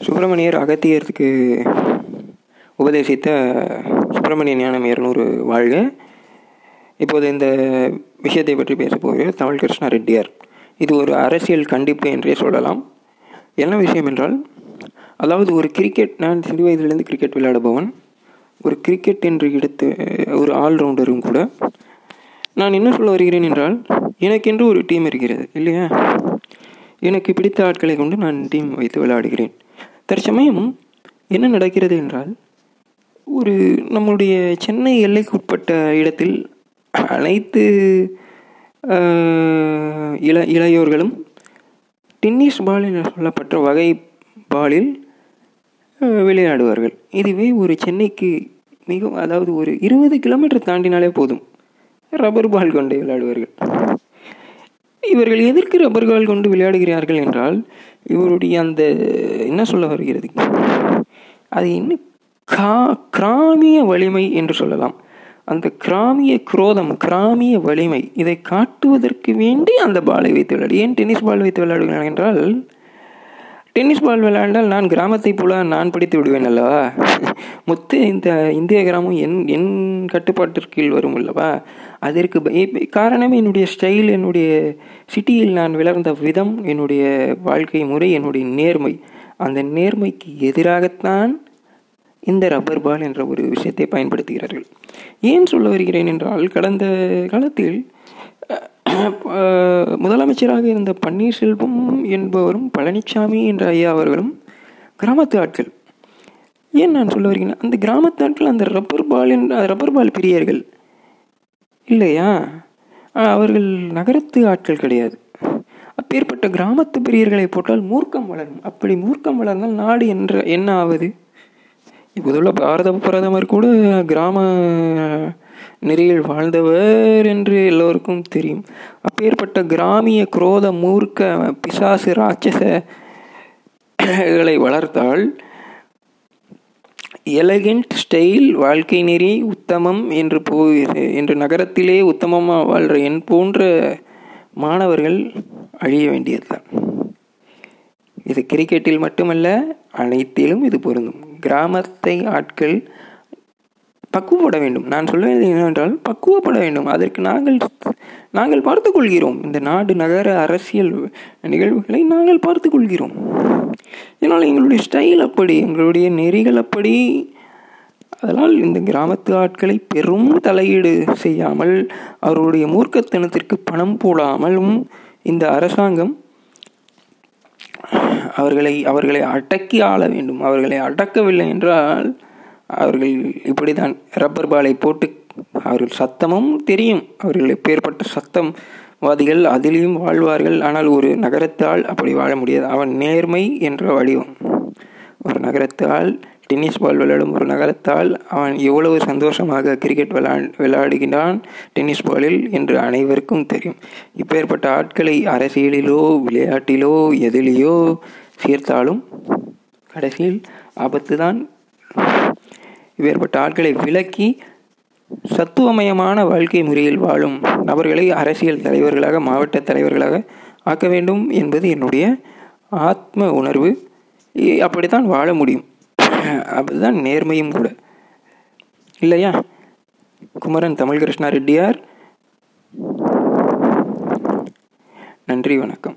சுப்பிரமணியர் அகத்தியருக்கு உபதேசித்த சுப்பிரமணிய ஞானம் இருநூறு வாழ்க. இப்போது இந்த விஷயத்தை பற்றி பேசப் தமிழ் கிருஷ்ணா ரெட்டியார். இது ஒரு அரசியல் கண்டிப்பு என்றே சொல்லலாம். என்ன விஷயம் என்றால் அதாவது ஒரு கிரிக்கெட் நான் சிறு வயதிலிருந்து கிரிக்கெட் விளையாடுபவன். ஒரு கிரிக்கெட் என்று எடுத்து ஒரு ஆல்ரவுண்டரும் கூட. நான் என்ன சொல்ல வருகிறேன் என்றால் எனக்கென்று ஒரு டீம் இருக்கிறது இல்லையா? எனக்கு பிடித்த ஆட்களை கொண்டு நான் டீம் வைத்து விளையாடுகிறேன். தற்சமயம் என்ன நடக்கிறது என்றால் ஒரு நம்முடைய சென்னை எல்லைக்கு உட்பட்ட இடத்தில் அனைத்து இள இளையோர்களும் டென்னிஸ் பால் என சொல்லப்பட்ட வகை பாலில் விளையாடுவார்கள். இதுவே ஒரு சென்னைக்கு மிகவும் அதாவது ஒரு இருபது கிலோமீட்டர் தாண்டினாலே போதும். ரப்பர் பால் கொண்டு விளையாடுவார்கள். இவர்கள் எதற்கு ரப்பர்கள் கொண்டு விளையாடுகிறார்கள் என்றால் இவருடைய அந்த என்ன சொல்ல வருகிறது? அது என்ன? கா கிராமிய வலிமை என்று சொல்லலாம். அந்த கிராமிய குரோதம் கிராமிய வலிமை இதை காட்டுவதற்கு வேண்டி அந்த பாலை வைத்து விளையாடு. ஏன் டென்னிஸ் பால் வைத்து விளையாடுகிறார்கள் என்றால் டென்னிஸ் பால் விளையாண்டால் நான் கிராமத்தை போல நான் பிடித்து விடுவேன் அல்லவா? மொத்த இந்த இந்திய கிராமம் என் என் கட்டுப்பாட்டிற்கீழ் வரும் அல்லவா? அதற்கு காரணம் என்னுடைய ஸ்டைல் என்னுடைய சிட்டியில் நான் வளர்ந்த விதம் என்னுடைய வாழ்க்கை முறை என்னுடைய நேர்மை. அந்த நேர்மைக்கு எதிராகத்தான் இந்த ரப்பர் பால் என்ற ஒரு விஷயத்தை பயன்படுத்துகிறார்கள். ஏன் சொல்ல வருகிறேன் என்றால் கடந்த காலத்தில் முதலமைச்சராக இருந்த பன்னீர்செல்வம் என்பவரும் பழனிசாமி என்ற ஐயா அவர்களும் கிராமத்து ஆட்கள். ஏன் நான் சொல்ல வருகிறேன்? அந்த கிராமத்து ஆட்கள் அந்த ரப்பர் பால் ரப்பர் பால் பிரியர்கள் இல்லையா? அவர்கள் நகரத்து ஆட்கள் கிடையாது. அப்பேற்பட்ட கிராமத்து பிரியர்களை போட்டால் மூர்க்கம் வளரும். அப்படி மூர்க்கம் வளர்ந்தால் நாடு என்ற என்ன ஆவது இப்போதுள்ள பாரத பிரதமர் கூட கிராம நெறியில் வாழ்ந்தவர் என்று எல்லோருக்கும் தெரியும். அப்பேற்பட்ட கிராமிய குரோத மூர்க்க பிசாசு ராட்சசகளை வளர்த்தால் எலகண்ட் ஸ்டைல் வாழ்க்கை நெறி உத்தமம் என்று போகிறது என்று நகரத்திலே உத்தமமாக வாழ்கிற என் போன்ற மாணவர்கள் அழிய வேண்டியதுதான். இது கிரிக்கெட்டில் மட்டுமல்ல அனைத்திலும் இது பொருந்தும். கிராமத்தை ஆட்கள் பக்குவப்பட வேண்டும். நான் சொல்வது என்னவென்றால் பக்குவப்பட வேண்டும். அதற்கு நாங்கள் நாங்கள் பார்த்து கொள்கிறோம் இந்த நாடு நகர அரசியல் நிகழ்வுகளை நாங்கள் பார்த்து கொள்கிறோம் இதனால் எங்களுடைய ஸ்டைல் அப்படி எங்களுடைய நெறிகள் அப்படி. அதனால் இந்த கிராமத்து ஆட்களை பெரும் தலையீடு செய்யாமல் அவருடைய மூர்க்கத்தனத்திற்கு பணம் போடாமலும் இந்த அரசாங்கம் அவர்களை அவர்களை அடக்கி ஆள வேண்டும். அவர்களை அடக்கவில்லை என்றால் அவர்கள் இப்படிதான் ரப்பர் பாலை போட்டு அவர்கள் சத்தமும் தெரியும். அவர்கள் எப்பேற்பட்ட சத்தம் வாதிகள் அதிலையும் வாழ்வார்கள். ஆனால் ஒரு நகரத்தால் அப்படி வாழ முடியாது. அவன் நேர்மை என்ற வடிவம். ஒரு நகரத்தால் டென்னிஸ் பால் விளையாடும் ஒரு நகரத்தால் அவன் எவ்வளவு சந்தோஷமாக கிரிக்கெட் விளா விளையாடுகின்றான் டென்னிஸ் பாலில் என்று அனைவருக்கும் தெரியும். இப்பேற்பட்ட ஆட்களை அரசியலிலோ விளையாட்டிலோ எதிலேயோ சேர்த்தாலும் கடைசியில் ஆபத்து தான் வேறுபட்ட ஆட்களை விலக்கி சத்துவமயமான வாழ்க்கை முறையில் வாழும் நபர்களை அரசியல் தலைவர்களாக மாவட்ட தலைவர்களாக ஆக்க வேண்டும் என்பது என்னுடைய ஆத்ம உணர்வு. அப்படித்தான் வாழ முடியும். அதுதான் நேர்மையும் கூட. இல்லையா? குமரன் தமிழ் கிருஷ்ணா ரெட்டியார். நன்றி வணக்கம்.